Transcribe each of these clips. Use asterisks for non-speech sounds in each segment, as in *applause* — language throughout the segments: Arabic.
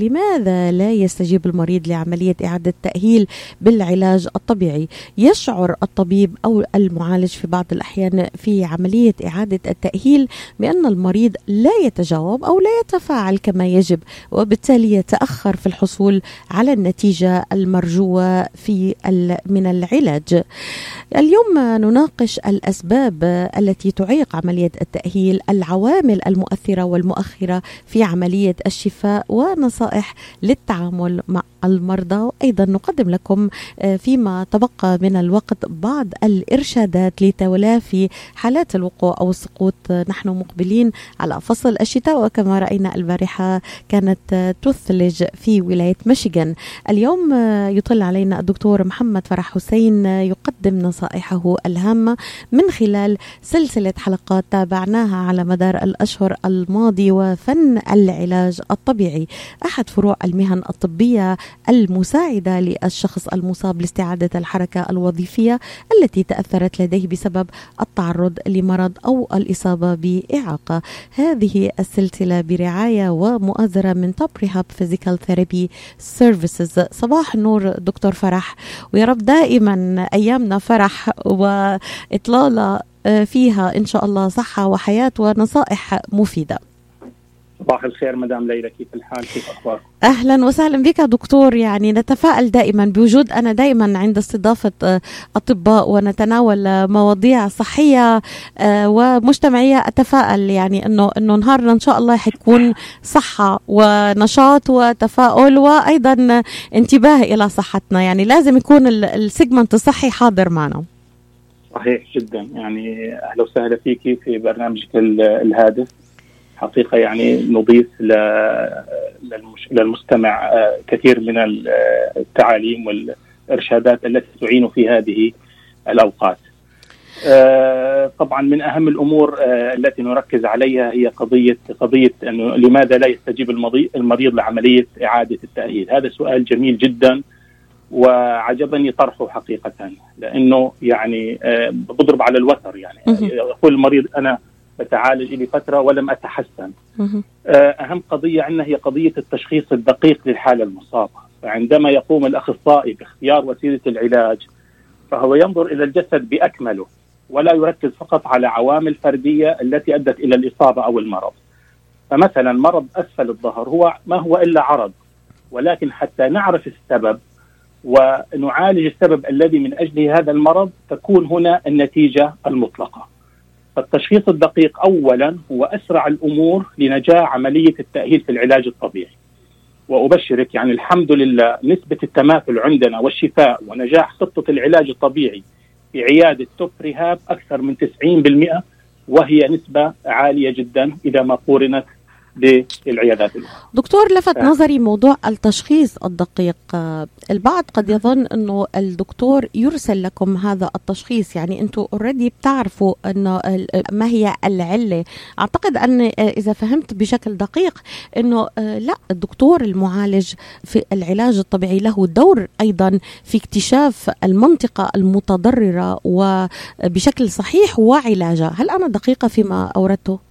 لماذا لا يستجيب المريض لعملية إعادة تأهيل بالعلاج الطبيعي؟ يشعر الطبيب أو المعالج في بعض الأحيان في عملية إعادة التأهيل بأن المريض لا يتجاوب أو لا يتفاعل كما يجب وبالتالي يتأخر في الحصول على النتيجة المرجوة في من العلاج. اليوم نناقش الأسباب التي تعيق عملية التأهيل، العوامل المؤثرة والمؤخرة في عملية الشفاء ونصائح نصائح للتعامل مع المرضى. وأيضا نقدم لكم آه، فيما تبقى من الوقت بعض الإرشادات لتلافي حالات الوقوع أو السقوط. نحن مقبلين على فصل الشتاء وكما رأينا البارحة كانت آه، تثلج في ولاية ميشيغان. اليوم آه، يطل علينا الدكتور محمد فرح حسين يقدم نصائحه الهامة من خلال سلسلة حلقات تابعناها على مدار الأشهر الماضي وفن العلاج الطبيعي. أحد فروع المهن الطبية المساعدة للشخص المصاب لاستعادة الحركة الوظيفية التي تأثرت لديه بسبب التعرض لمرض أو الإصابة بإعاقة. هذه السلسلة برعاية ومؤازرة من Top Rehab Physical Therapy Services صباح النور دكتور فرح. ويا رب دائما أيامنا فرح وإطلالة آه، فيها إن شاء الله صحة وحياة ونصائح مفيدة. صباح الخير مدام ليلى كيف الحال؟ كيف أخبارك أهلا وسهلا بك دكتور. يعني نتفائل دائما بوجود أنا دائما عند استضافة آه، أطباء ونتناول مواضيع صحية آه، ومجتمعية. أتفائل يعني إنه إنه نهارنا إن شاء الله حيكون صحة ونشاط وتفاؤل وأيضا انتباه إلى صحتنا. يعني لازم يكون السيجمنت الصحي حاضر معنا. صحيح جدا. يعني أهلا وسهلا فيك في برنامجك الهادف. حقيقة يعني نضيف للمستمع آه، كثير من التعاليم والإرشادات التي تعين في هذه الأوقات. آه، طبعا من أهم الأمور آه، التي نركز عليها هي قضيه قضية انه لماذا لا يستجيب المريض لعملية إعادة التأهيل؟ هذا سؤال جميل جدا وعجبني طرحه حقيقه لأنه يعني بضرب على الوتر يعني يقول المريض أنا بتعالج لي فترة ولم أتحسن. آه، أهم قضية عندنا هي قضية التشخيص الدقيق للحالة المصابة، فعندما يقوم الأخصائي باختيار وسيلة العلاج فهو ينظر إلى الجسد بأكمله ولا يركز فقط على عوامل فردية التي أدت إلى الإصابة أو المرض. فمثلا مرض أسفل الظهر هو ما هو إلا عرض ولكن حتى نعرف السبب ونعالج السبب الذي من اجله هذا المرض تكون هنا النتيجة المطلقة. فالتشخيص الدقيق اولا هو أسرع الأمور لنجاح عملية التأهيل في العلاج الطبيعي. وأبشرك يعني الحمد لله نسبة التماثل عندنا والشفاء ونجاح خطة العلاج الطبيعي في عيادة توب ريهاب أكثر من 90% وهي نسبة عالية جدا إذا ما قورنت للعيادات. الاخرى. دكتور لفت نظري موضوع التشخيص الدقيق، البعض قد يظن أنه الدكتور يرسل لكم هذا التشخيص، يعني أنتم اوريدي بتعرفوا انه ما هي العلة، أعتقد أن إذا فهمت بشكل دقيق أنه لا الدكتور المعالج في العلاج الطبيعي له دور أيضا في اكتشاف المنطقة المتضررة وبشكل صحيح وعلاجها، هل أنا دقيقة فيما أوردته؟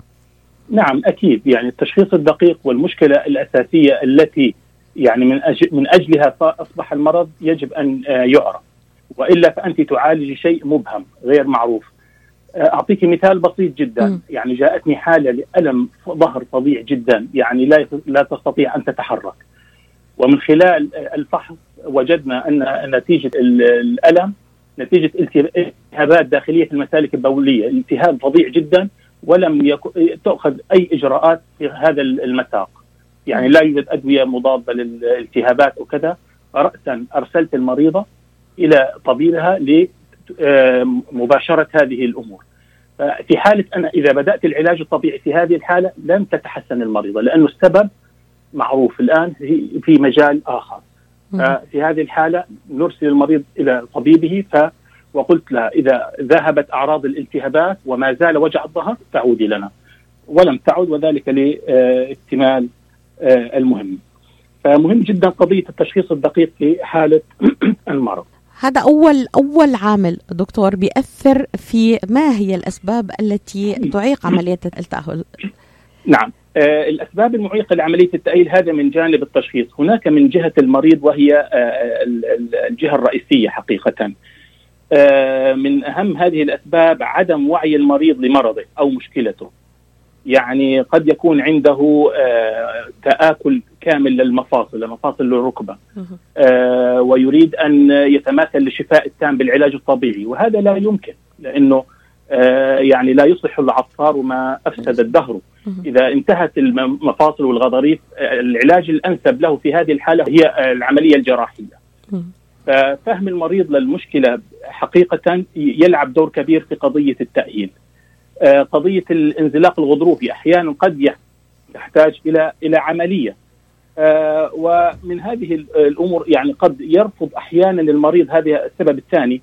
نعم أكيد. يعني التشخيص الدقيق والمشكلة الأساسية التي يعني من أجل من أجلها أصبح المرض يجب أن آه، يعرف. وإلا فأنت تعالجي شيء مبهم غير معروف. آه، اعطيك مثال بسيط جدا. م. يعني جاءتني حالة لألم ظهر فظيع جدا. يعني لا لا تستطيع أن تتحرك. ومن خلال الفحص وجدنا أن نتيجة الألم نتيجة التهابات داخلية في المسالك البولية التهاب فظيع جدا. ولم يكن تؤخذ أي إجراءات في هذا المساق. يعني لا يوجد أدوية مضادة للالتهابات وكذا. راسا أرسلت المريضة إلى طبيبها لمباشره هذه الأمور. في حالة أنا إذا بدأت العلاج الطبيعي في هذه الحالة لن تتحسن المريضة لأنه السبب معروف الآن في مجال آخر. في هذه الحالة نرسل المريض إلى طبيبه ف وقلت لها إذا ذهبت أعراض الالتهابات وما زال وجع الظهر تعودي لنا. ولم تعد وذلك لاكتمال آه، المهم. فمهم جدا قضية التشخيص الدقيق في حالة *clears throat* المرض. هذا أول أول عامل دكتور بيأثر في ما هي الأسباب التي تعيق عملية التأهل؟ نعم. آه الأسباب المعيقة لعملية التأهيل هذا من جانب التشخيص، هناك من جهة المريض وهي آه الجهة الرئيسية حقيقه. آه من أهم هذه الأسباب عدم وعي المريض لمرضه أو مشكلته. يعني قد يكون عنده آه تآكل كامل للمفاصل، المفاصل للركبة. آه ويريد أن يتماثل للشفاء التام بالعلاج الطبيعي، وهذا لا يمكن لأنه آه يعني لا يصلح العطار ما أفسد الدهر. إذا انتهت المفاصل والغضاريف العلاج الأنسب له في هذه الحالة هي العملية الجراحية. ففهم المريض للمشكلة حقيقة يلعب دور كبير في قضية التاهيل. قضية الانزلاق الغضروفي أحيانا قد يحتاج إلى إلى عملية. ومن هذه الأمور يعني قد يرفض أحيانا المريض هذا السبب الثاني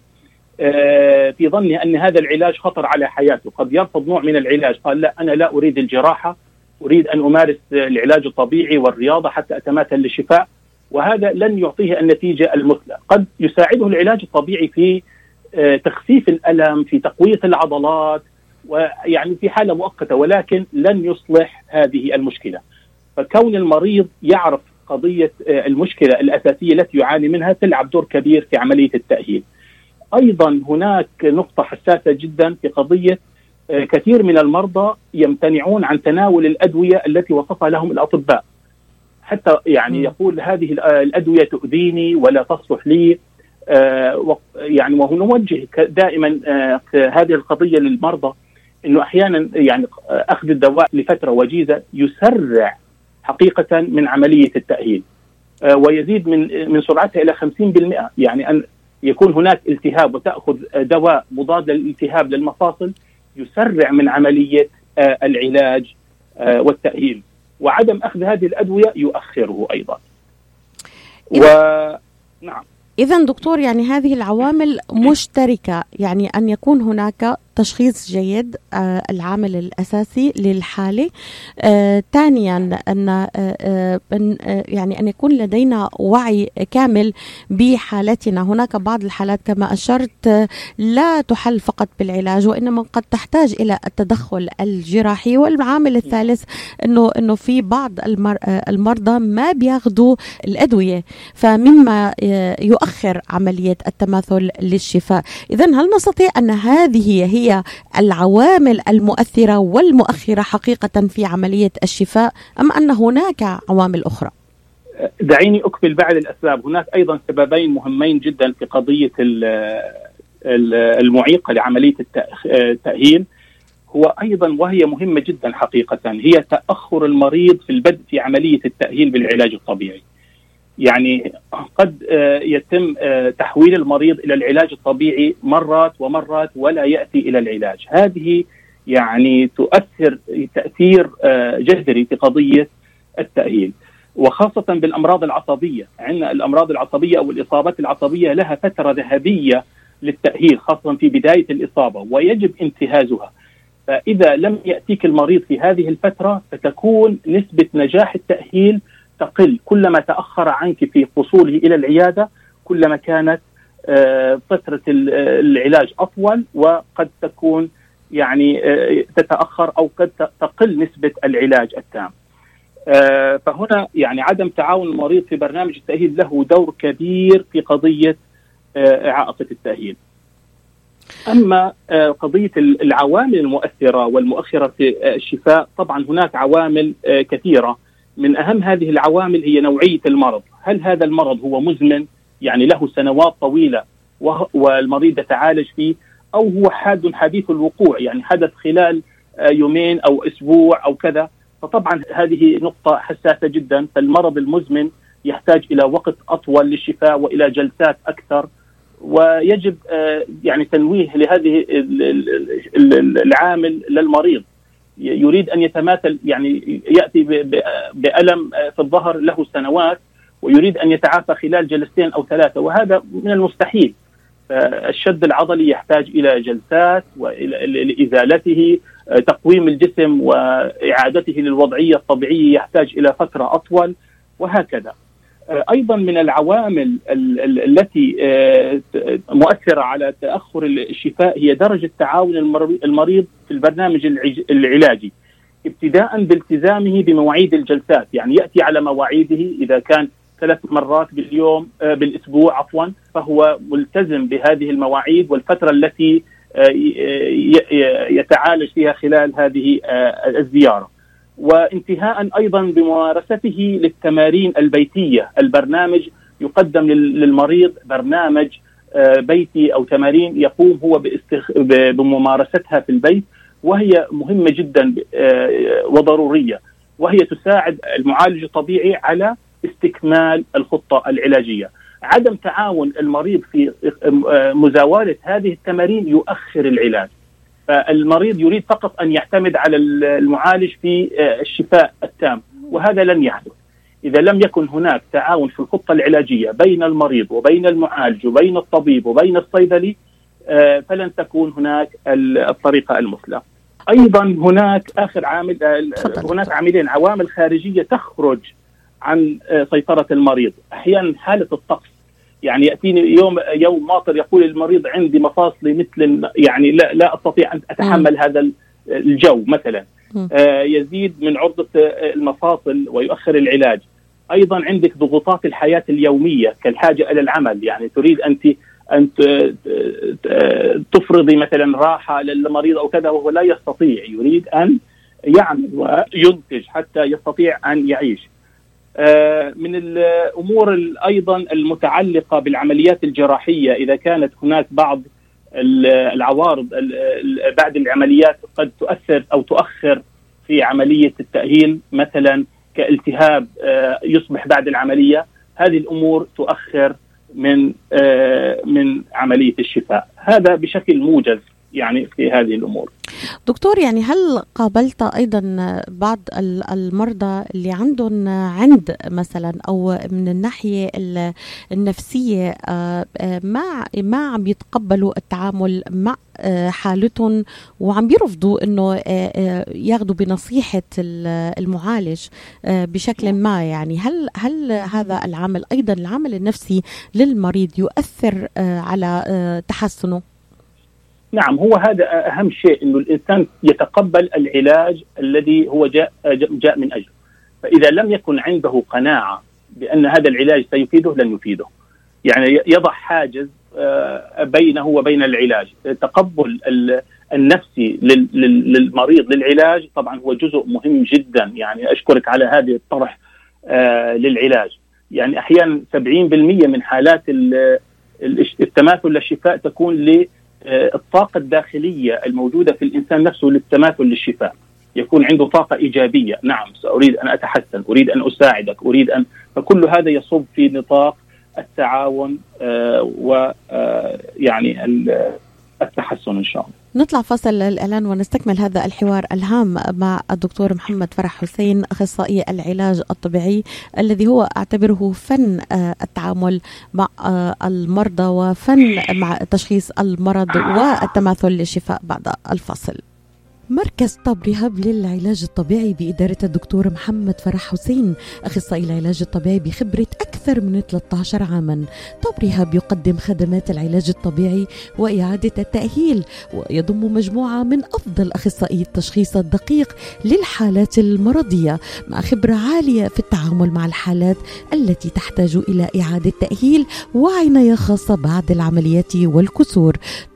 في ظنه أن هذا العلاج خطر على حياته، قد يرفض نوع من العلاج، قال لا أنا لا أريد الجراحة، أريد أن أمارس العلاج الطبيعي والرياضة حتى أتماثل للشفاء، وهذا لن يعطيه النتيجة المثلى، قد يساعده العلاج الطبيعي في تخفيف الألم، في تقوية العضلات، ويعني في حالة مؤقتة ولكن لن يصلح هذه المشكلة. فكون المريض يعرف قضية المشكلة الأساسية التي يعاني منها تلعب دور كبير في عملية التأهيل. أيضا هناك نقطة حساسة جدا في قضية كثير من المرضى يمتنعون عن تناول الأدوية التي وصفها لهم الأطباء حتى يعني م. يقول هذه الأدوية تؤذيني ولا تصلح لي. يعني ونوجه دائما هذه القضية للمرضى إنه أحيانا يعني أخذ الدواء لفترة وجيزة يسرع حقيقة من عملية التأهيل. ويزيد من من سرعتها إلى 50% يعني أن يكون هناك التهاب وتأخذ دواء مضاد للالتهاب للمفاصل يسرع من عملية العلاج والتأهيل. وعدم أخذ هذه الأدوية يؤخره أيضا. و... نعم إذا دكتور يعني هذه العوامل مشتركة يعني أن يكون هناك تشخيص جيد آه العامل الأساسي للحالة. آه ثانيا أن آه يعني أن يكون لدينا وعي كامل بحالتنا. هناك بعض الحالات كما أشرت لا تحل فقط بالعلاج وإنما قد تحتاج إلى التدخل الجراحي. والعامل الثالث أنه أنه في بعض المر المرضى ما بياخذوا الأدوية فمما يؤخر عملية التماثل للشفاء. إذا هل نستطيع أن هذه هي هي العوامل المؤثرة والمؤخرة حقيقة في عملية الشفاء أم أن هناك عوامل أخرى؟ دعيني أكمل بعض الأسباب. هناك أيضا سببين مهمين جدا في قضية المعيقة لعملية التأهيل. هو أيضا وهي مهمة جدا حقيقة هي تأخر المريض في البدء في عملية التأهيل بالعلاج الطبيعي. يعني قد يتم تحويل المريض إلى العلاج الطبيعي مرات ومرات ولا يأتي إلى العلاج، هذه يعني تؤثر تأثير جذري في قضية التأهيل. وخاصة بالأمراض العصبية، عندنا الأمراض العصبية أو الإصابات العصبية لها فترة ذهبية للتأهيل خاصة في بداية الإصابة ويجب انتهازها. فإذا لم يأتيك المريض في هذه الفترة فتكون نسبة نجاح التأهيل تقل كلما تأخر عنك في وصوله إلى العيادة كلما كانت فترة العلاج أطول وقد تكون يعني تتأخر أو قد تقل نسبة العلاج التام. فهنا يعني عدم تعاون المريض في برنامج التأهيل له دور كبير في قضية إعاقة التأهيل. أما قضية العوامل المؤثرة والمؤخرة في الشفاء طبعا هناك عوامل كثيرة من أهم هذه العوامل هي نوعية المرض، هل هذا المرض هو مزمن؟ يعني له سنوات طويلة والمريض يتعالج فيه؟ أو هو حاد حديث الوقوع يعني حدث خلال يومين أو أسبوع أو كذا، فطبعا هذه نقطة حساسة جدا. فالمرض المزمن يحتاج إلى وقت أطول للشفاء وإلى جلسات أكثر. ويجب يعني تنويه لهذه العامل للمريض. يريد أن يتماثل يعني يأتي بألم في الظهر له سنوات ويريد أن يتعافى خلال جلستين أو ثلاثة وهذا من المستحيل. الشد العضلي يحتاج إلى جلسات وإلى ازالته تقويم الجسم وإعادته للوضعية الطبيعية يحتاج إلى فترة أطول وهكذا. أيضا من العوامل التي مؤثرة على تأخر الشفاء هي درجة تعاون المريض في البرنامج العلاجي ابتداء بالتزامه بمواعيد الجلسات يعني يأتي على مواعيده إذا كان ثلاث مرات باليوم بالأسبوع عفوا فهو ملتزم بهذه المواعيد والفترة التي يتعالج فيها خلال هذه الزيارة. وانتهاء أيضا بممارسته للتمارين البيتية، البرنامج يقدم للمريض برنامج بيتي أو تمارين يقوم هو باستخ... بممارستها في البيت وهي مهمة جدا وضرورية وهي تساعد المعالج الطبيعي على استكمال الخطة العلاجية. عدم تعاون المريض في مزاولة هذه التمارين يؤخر العلاج. فالمريض يريد فقط أن يعتمد على المعالج في الشفاء التام وهذا لن يحدث. إذا لم يكن هناك تعاون في الخطة العلاجية بين المريض وبين المعالج وبين الطبيب وبين الصيدلي فلن تكون هناك الطريقة المثلى. أيضا هناك آخر عامل هناك عاملين عوامل خارجية تخرج عن سيطرة المريض، أحيانا حالة الطقس يعني يأتيني يوم يوم ماطر يقول المريض عندي مفاصلي مثل يعني لا لا أستطيع أن أتحمل. هذا الجو مثلا. آه يزيد من عرضة المفاصل ويؤخر العلاج. أيضا عندك ضغوطات الحياة اليومية كالحاجة إلى العمل. يعني تريد انت أن تفرضي مثلا راحة للمريض أو كذا وهو لا يستطيع. يريد أن يعمل وينتج حتى يستطيع أن يعيش. من الأمور أيضا المتعلقة بالعمليات الجراحية. إذا كانت هناك بعض العوارض بعد العمليات قد تؤثر أو تؤخر في عملية التأهيل مثلا كالتهاب يصبح بعد العملية. هذه الأمور تؤخر من من عملية الشفاء. هذا بشكل موجز يعني في هذه الأمور. دكتور يعني هل قابلت أيضا بعض المرضى اللي عندهم عند مثلا أو من الناحية النفسية ما ما عم يتقبلوا التعامل مع حالتهم وعم بيرفضوا إنه ياخذوا بنصيحة المعالج بشكل ما يعني هل هل هذا العامل أيضا العامل النفسي للمريض يؤثر على تحسنه؟ نعم هو هذا أهم شيء إنه الإنسان يتقبل العلاج الذي هو جاء جاء من أجله. فإذا لم يكن عنده قناعة بأن هذا العلاج سيفيده لن يفيده. يعني يضع حاجز بينه وبين العلاج. تقبل النفسي للمريض للعلاج طبعا هو جزء مهم جدا. يعني أشكرك على هذه الطرح للعلاج. يعني أحيانا 70% من حالات التماثل للشفاء تكون ل الطاقة الداخلية الموجودة في الإنسان نفسه للتماثل للشفاء. يكون عنده طاقة إيجابية. نعم سأريد أن أتحسن. أريد أن أساعدك. أريد أن فكل هذا يصب في نطاق التعاون آه ويعني آه التحسن إن شاء الله. نطلع فاصل الإعلان ونستكمل هذا الحوار الهام مع الدكتور محمد فرح حسين أخصائي العلاج الطبيعي الذي هو أعتبره فن التعامل مع المرضى وفن مع تشخيص المرض والتماثل للشفاء بعد الفصل مركز طب رهاب للعلاج الطبيعي بإدارة الدكتور محمد فرح حسين أخصائي العلاج الطبيعي بخبرة أكثر من 13 عاما. طب رهاب يقدم خدمات العلاج الطبيعي وإعادة التأهيل ويضم مجموعة من أفضل أخصائي التشخيص الدقيق للحالات المرضية مع خبرة عالية في التعامل مع الحالات التي تحتاج إلى إعادة تأهيل وعناية خاصة بعد العمليات والكسور.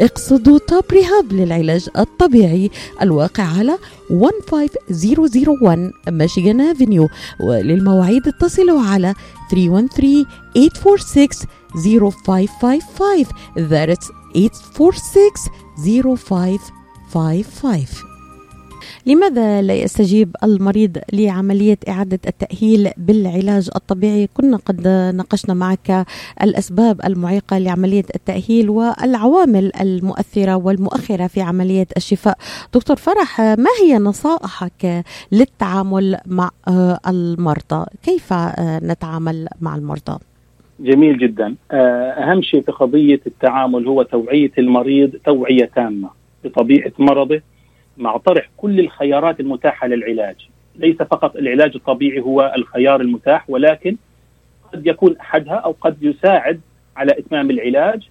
اقصدوا توب ريهاب للعلاج الطبيعي الواقع على 15001 ميشيغان افنيو وللمواعيد اتصلوا على 313 846 0555 that's 846 0555 لماذا لا يستجيب المريض لعملية إعادة التأهيل بالعلاج الطبيعي؟ كنا قد ناقشنا معك الأسباب المعيقة لعملية التأهيل والعوامل المؤثرة والمؤخرة في عملية الشفاء. دكتور فرح ما هي نصائحك للتعامل مع المرضى؟ كيف نتعامل مع المرضى؟ جميل جدا. أهم شيء في قضية التعامل هو توعية المريض توعية تامة بطبيعه مرضه. مع طرح كل الخيارات المتاحة للعلاج ليس فقط العلاج الطبيعي هو الخيار المتاح ولكن قد يكون أحدها أو قد يساعد على إتمام العلاج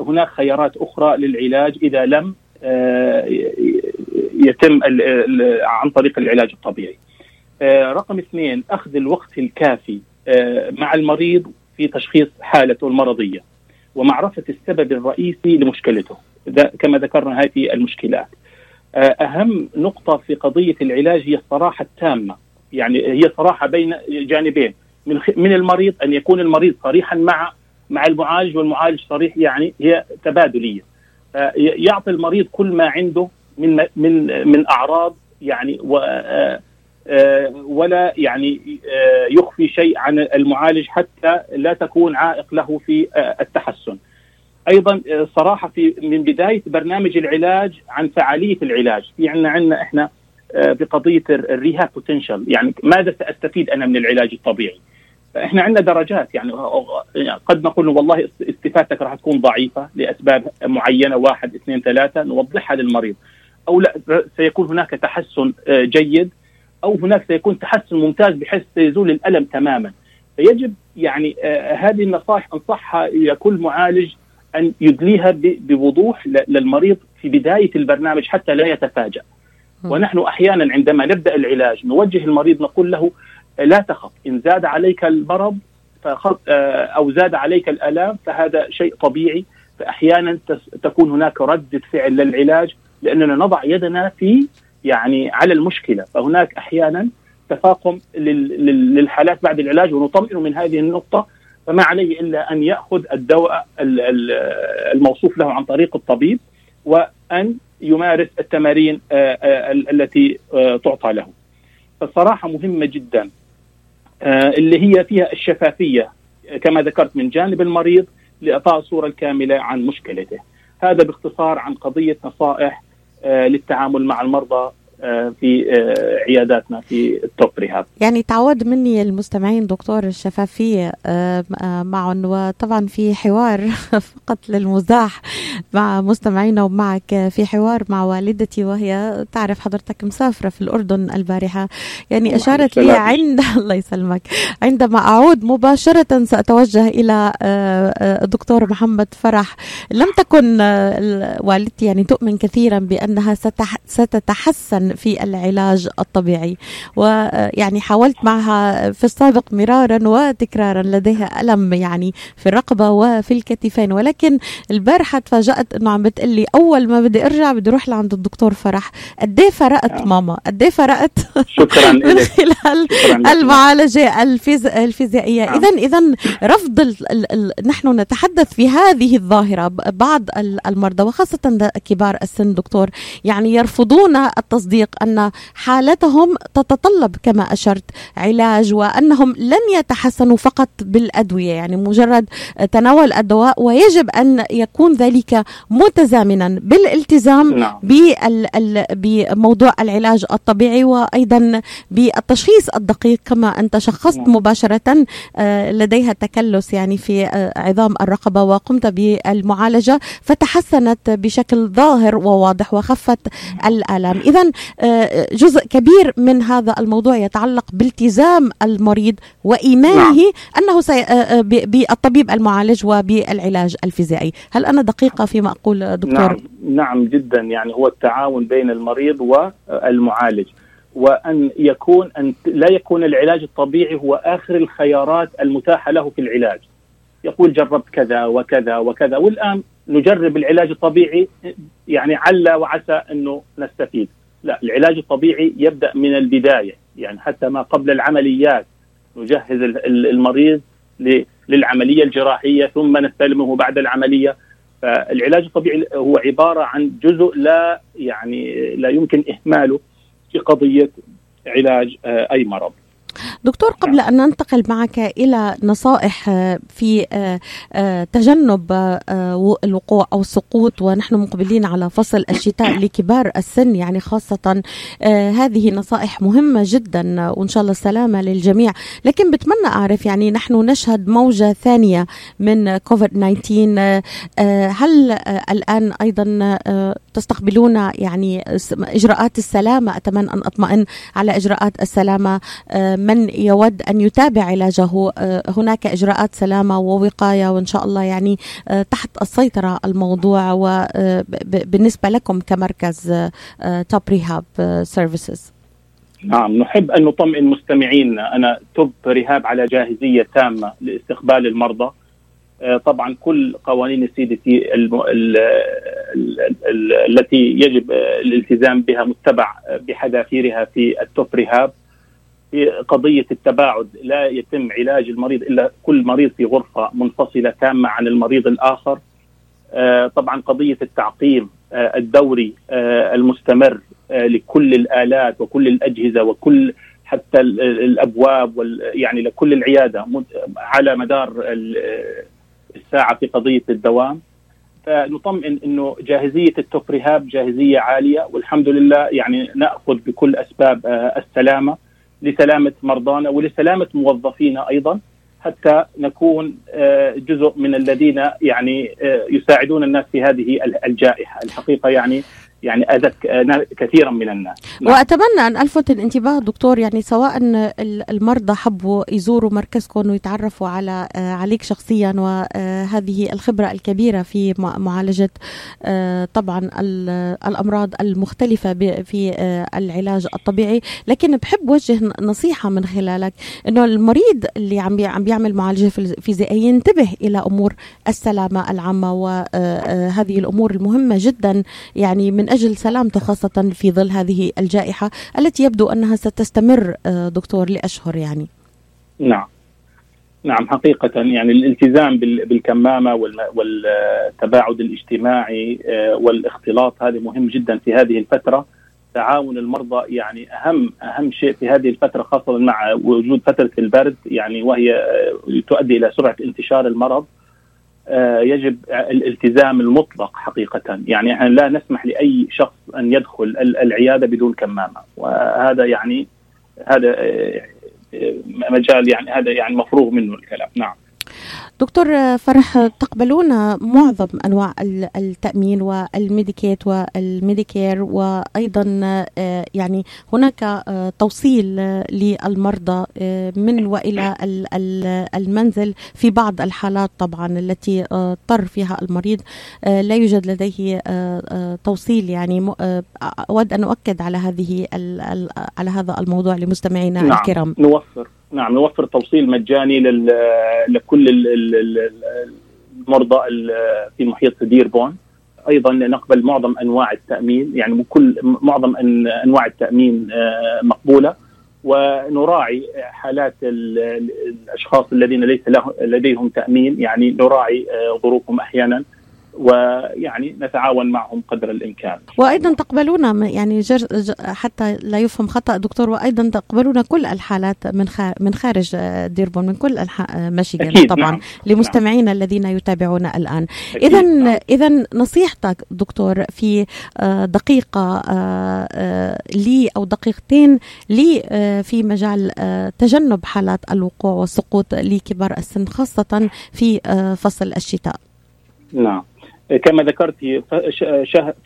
هناك خيارات أخرى للعلاج إذا لم يتم عن طريق العلاج الطبيعي. رقم اثنين أخذ الوقت الكافي مع المريض في تشخيص حالته المرضية ومعرفة السبب الرئيسي لمشكلته كما ذكرنا هذه المشكلات. أهم نقطة في قضية العلاج هي الصراحة التامة. يعني هي صراحة بين جانبين. من من المريض أن يكون المريض صريحا مع مع المعالج والمعالج صريح يعني هي تبادلية. يعطي المريض كل ما عنده من من من أعراض يعني و ولا يعني يخفي شيء عن المعالج حتى لا تكون عائق له في التحسن. أيضا صراحة في من بداية برنامج العلاج عن فعالية العلاج، في عندنا عندنا إحنا في قضيه ال rehab potential يعني ماذا سأستفيد أنا من العلاج الطبيعي؟ إحنا عندنا درجات. يعني قد نقول والله استفادتك راح تكون ضعيفة لأسباب معينة. واحد اثنين ثلاثة نوضحها للمريض. أو لا سيكون هناك تحسن جيد. أو هناك سيكون تحسن ممتاز بحيث سيزول الألم تماما. فيجب يعني هذه النصائح أنصحها إلى كل معالج أن يدليها بوضوح للمريض في بداية البرنامج حتى لا يتفاجأ. ونحن أحيانا عندما نبدأ العلاج نوجه المريض نقول له لا تخف إن زاد عليك المرض أو زاد عليك الآلام فهذا شيء طبيعي. فأحيانا تكون هناك رده فعل للعلاج لأننا نضع يدنا في يعني على المشكلة. فهناك أحيانا تفاقم للحالات بعد العلاج ونطمئن من هذه النقطة فما عليه إلا أن يأخذ الدواء الموصوف له عن طريق الطبيب وأن يمارس التمارين التي تعطى له. فالصراحه مهمة جدا اللي هي فيها الشفافية كما ذكرت من جانب المريض لإعطاء الصورة الكاملة عن مشكلته. هذا باختصار عن قضية نصائح للتعامل مع المرضى في عياداتنا في التوب ريهاب يعني تعود مني المستمعين دكتور الشفافية معهم وطبعا في حوار *laughs* فقط للمزاح مع مستمعينا ومعك. في حوار مع والدتي وهي تعرف حضرتك مسافرة في الأردن البارحة. يعني أشارت لي عند *laughs* الله يسلمك. عندما أعود مباشرة سأتوجه إلى الدكتور محمد فرح. لم تكن والدتي يعني تؤمن كثيرا بأنها ستتحسن في العلاج الطبيعي. ويعني حاولت معها في السابق مرارا وتكرارا لديها ألم يعني في الرقبة وفي الكتفين. ولكن البارحة تفاجأت أنه عم بتقلي أول ما بدي أرجع بدي أروح لعند الدكتور فرح. قد إيه فرقت آه. ماما؟ قد إيه فرقت؟ شكرا *laughs* من خلال المعالجة الفيز... الفيزيائية. آه. إذا إذا رفض ال... ال... ال... نحن نتحدث في هذه الظاهرة بعض المرضى وخاصة كبار السن دكتور. يعني يرفضون التصديق أن حالتهم تتطلب كما أشرت علاج وأنهم لن يتحسنوا فقط بالأدوية يعني مجرد تناول الدواء ويجب أن يكون ذلك متزامنا بالالتزام نعم. بال... بموضوع العلاج الطبيعي وأيضا بالتشخيص الدقيق كما أنت شخصت نعم. مباشرة لديها تكلس يعني في عظام الرقبة وقمت بالمعالجة فتحسنت بشكل ظاهر وواضح وخفت الآلام إذا جزء كبير من هذا الموضوع يتعلق بالتزام المريض وإيمانه نعم. أنه سي... بالطبيب المعالج وبالعلاج الفيزيائي هل أنا دقيقة فيما أقول دكتور؟ نعم, نعم جدا يعني هو التعاون بين المريض والمعالج وأن يكون أن لا يكون العلاج الطبيعي هو آخر الخيارات المتاحة له في العلاج. يقول جربت كذا وكذا وكذا والآن نجرب العلاج الطبيعي يعني عل وعسى أنه نستفيد. لا العلاج الطبيعي يبدأ من البداية يعني حتى ما قبل العمليات نجهز المريض للعملية الجراحية ثم نستلمه بعد العملية فالعلاج الطبيعي هو عبارة عن جزء لا يعني لا يمكن إهماله في قضية علاج أي مرض. دكتور قبل نعم. أن ننتقل معك إلى نصائح في تجنب الوقوع أو السقوط ونحن مقبلين على فصل الشتاء *coughs* لكبار السن يعني خاصة هذه نصائح مهمة جدا وإن شاء الله السلامة للجميع لكن بتمنى أعرف يعني نحن نشهد موجة ثانية من كوفيد 19 هل الآن أيضا تستقبلون يعني إجراءات السلامة أتمنى أن أطمئن على إجراءات السلامة من يود أن يتابع علاجه. هناك إجراءات سلامة ووقاية وإن شاء الله يعني تحت السيطرة الموضوع وبالنسبة لكم كمركز Top Rehab Services نعم نحب أن نطمئن مستمعينا أنا Top Rehab على جاهزية تامة لاستقبال المرضى. طبعا كل قوانين ال CDC التي يجب الالتزام بها متبع بحذافيرها في التوب رهاب في قضية التباعد لا يتم علاج المريض إلا كل مريض في غرفة منفصلة تامة عن المريض الآخر. طبعا قضية التعقيم الدوري المستمر لكل الآلات وكل الأجهزة وكل حتى الأبواب وال يعني لكل العيادة على مدار الساعة في قضية الدوام. فنطمئن إنه جاهزية التوب ريهاب جاهزية عالية والحمد لله يعني نأخذ بكل أسباب السلامة. لسلامة مرضانا ولسلامة موظفينا أيضا حتى نكون جزء من الذين يعني يساعدون الناس في هذه الجائحة. الحقيقة يعني يعني أذت كثيرا من الناس نعم. وأتمنى أن ألفت الانتباه دكتور يعني سواء المرضى حبوا يزوروا مركزكم ويتعرفوا على عليك شخصيا وهذه الخبرة الكبيرة في معالجة طبعا الأمراض المختلفة في العلاج الطبيعي لكن بحب وجه نصيحة من خلالك إنه المريض اللي عم عم بيعمل معالجة فيزيائية ينتبه إلى أمور السلامة العامة وهذه الأمور المهمة جدا يعني من أجل سلامته خاصة في ظل هذه الجائحة التي يبدو أنها ستستمر دكتور لأشهر يعني. نعم. نعم حقيقة يعني الالتزام بالكمامة والتباعد الاجتماعي والاختلاط هذا مهم جدا في هذه الفترة تعاون المرضى يعني أهم أهم شيء في هذه الفترة خاصة مع وجود فترة البرد يعني وهي تؤدي إلى سرعة انتشار المرض يجب الالتزام المطلق حقيقة. يعني إحنا لا نسمح لأي شخص أن يدخل العيادة بدون كمامة. وهذا يعني هذا مجال يعني هذا يعني مفروغ منه الكلام. نعم. دكتور فرح تقبلون معظم أنواع التأمين والميديكيت والميديكير وأيضا يعني هناك توصيل للمرضى من وإلى المنزل في بعض الحالات طبعا التي اضطر فيها المريض. لا يوجد لديه توصيل يعني أود أن أؤكد على هذه على هذا الموضوع لمستمعينا نعم الكرام. نوفر. نعم نوفر توصيل مجاني لكل المرضى في محيط ديربون. أيضا نقبل معظم أنواع التأمين يعني كل معظم أنواع التأمين مقبولة. ونراعي حالات الأشخاص الذين ليس لديهم تأمين يعني نراعي ظروفهم أحيانا. ويعني نتعاون معهم قدر الإمكان. وأيضا تقبلون يعني جر حتى لا يفهم خطأ دكتور وأيضا تقبلون كل الحالات من من خارج ديربون من كل انحاء ميشيغان طبعا نعم. لمستمعينا نعم. الذين يتابعون الآن. اذا نعم. اذا نصيحتك دكتور في دقيقة لي أو دقيقتين لي في مجال تجنب حالات الوقوع والسقوط لكبار السن خاصة في فصل الشتاء. نعم. كما ذكرت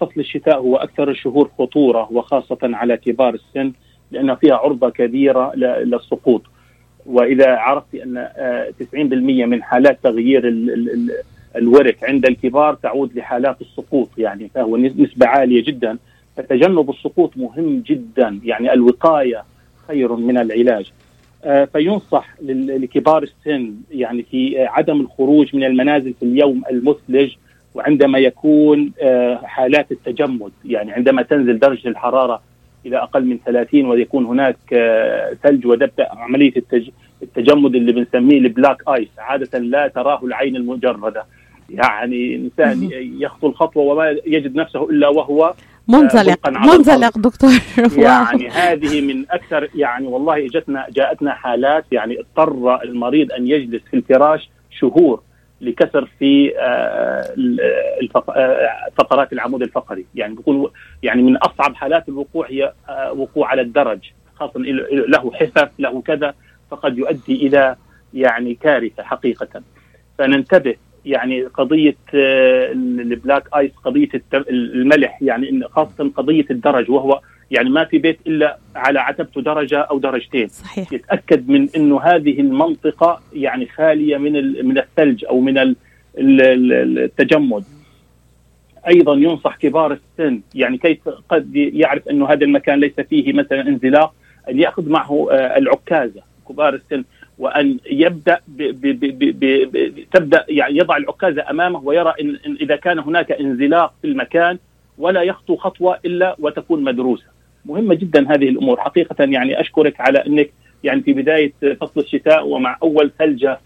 فصل الشتاء هو أكثر الشهور خطورة وخاصة على كبار السن لأن فيها عرضة كبيرة للسقوط. وإذا عرفت أن 90% من حالات تغيير الورك عند الكبار تعود لحالات السقوط يعني فهو نسبة عالية جدا. فتجنب السقوط مهم جدا يعني الوقاية خير من العلاج. فينصح لكبار السن يعني في عدم الخروج من المنازل في اليوم المثلج وعندما يكون حالات التجمد يعني عندما تنزل درجة الحرارة إلى أقل من 30 ويكون هناك ثلج وتبدا عملية التجمد اللي بنسميه البلاك آيس عادة لا تراه العين المجردة. يعني إنسان يخطو الخطوة وما يجد نفسه إلا وهو منزلق. منزلق دكتور. *laughs* يعني هذه من أكثر يعني والله اجتنا جاءتنا حالات يعني اضطر المريض أن يجلس في الفراش شهور. لكسر في فقرات العمود الفقري. يعني بيكون يعني من أصعب حالات الوقوع هي وقوع على الدرج خاصة له حفف له كذا فقد يؤدي إلى يعني كارثة حقيقة. فننتبه يعني قضية آه، البلاك آيس قضية الملح يعني خاصة قضية الدرج وهو يعني ما في بيت إلا على عتبته درجة أو درجتين صحيح. يتأكد من إنه هذه المنطقة يعني خالية من من الثلج أو من التجمد أيضا ينصح كبار السن يعني كيف قد يعرف إنه هذا المكان ليس فيه مثلا انزلاق أن يأخذ معه آه، العكازة كبار السن وأن يبدأ ب ب ب ب تبدأ يعني يضع العكازة أمامه ويرى إن, إن إذا كان هناك انزلاق في المكان ولا يخطو خطوة إلا وتكون مدروسة. مهمة جدا هذه الأمور. حقيقة يعني أشكرك على أنك يعني في بداية فصل الشتاء ومع أول ثلجة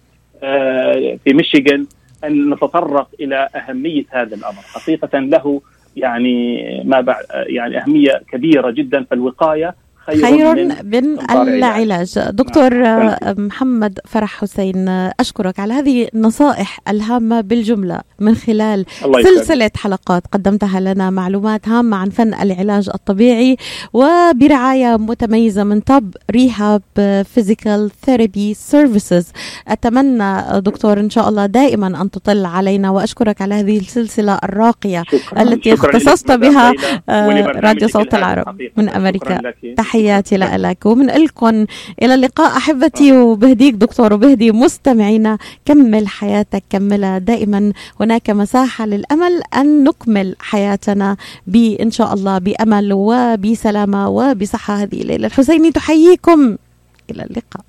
آه، في ميشيغان أن نتطرق إلى أهمية هذا الأمر، حقيقة له يعني ما بعد يعني أهمية كبيرة جدا فالوقايه خير من, من العلاج. دكتور نعم. محمد فرح حسين أشكرك على هذه النصائح الهامة بالجملة من خلال سلسلة حلقات قدمتها لنا معلومات هامة عن فن العلاج الطبيعي وبرعاية متميزة من Top Rehab Physical Therapy Services أتمنى دكتور إن شاء الله دائما أن تطل علينا وأشكرك على هذه السلسلة الراقية شكرا. التي شكرا اختصصت بها راديو صوت العرب من أمريكا. تحية. تحياتي لك ومن لكم إلى اللقاء أحبتي وبهديك دكتور وبهدي مستمعينا كمل حياتك كملها دائما. هناك مساحة للأمل أن نكمل حياتنا بإن شاء الله بأمل وبسلامة وبصحة. هذه الليلة الحسيني تحييكم. إلى اللقاء.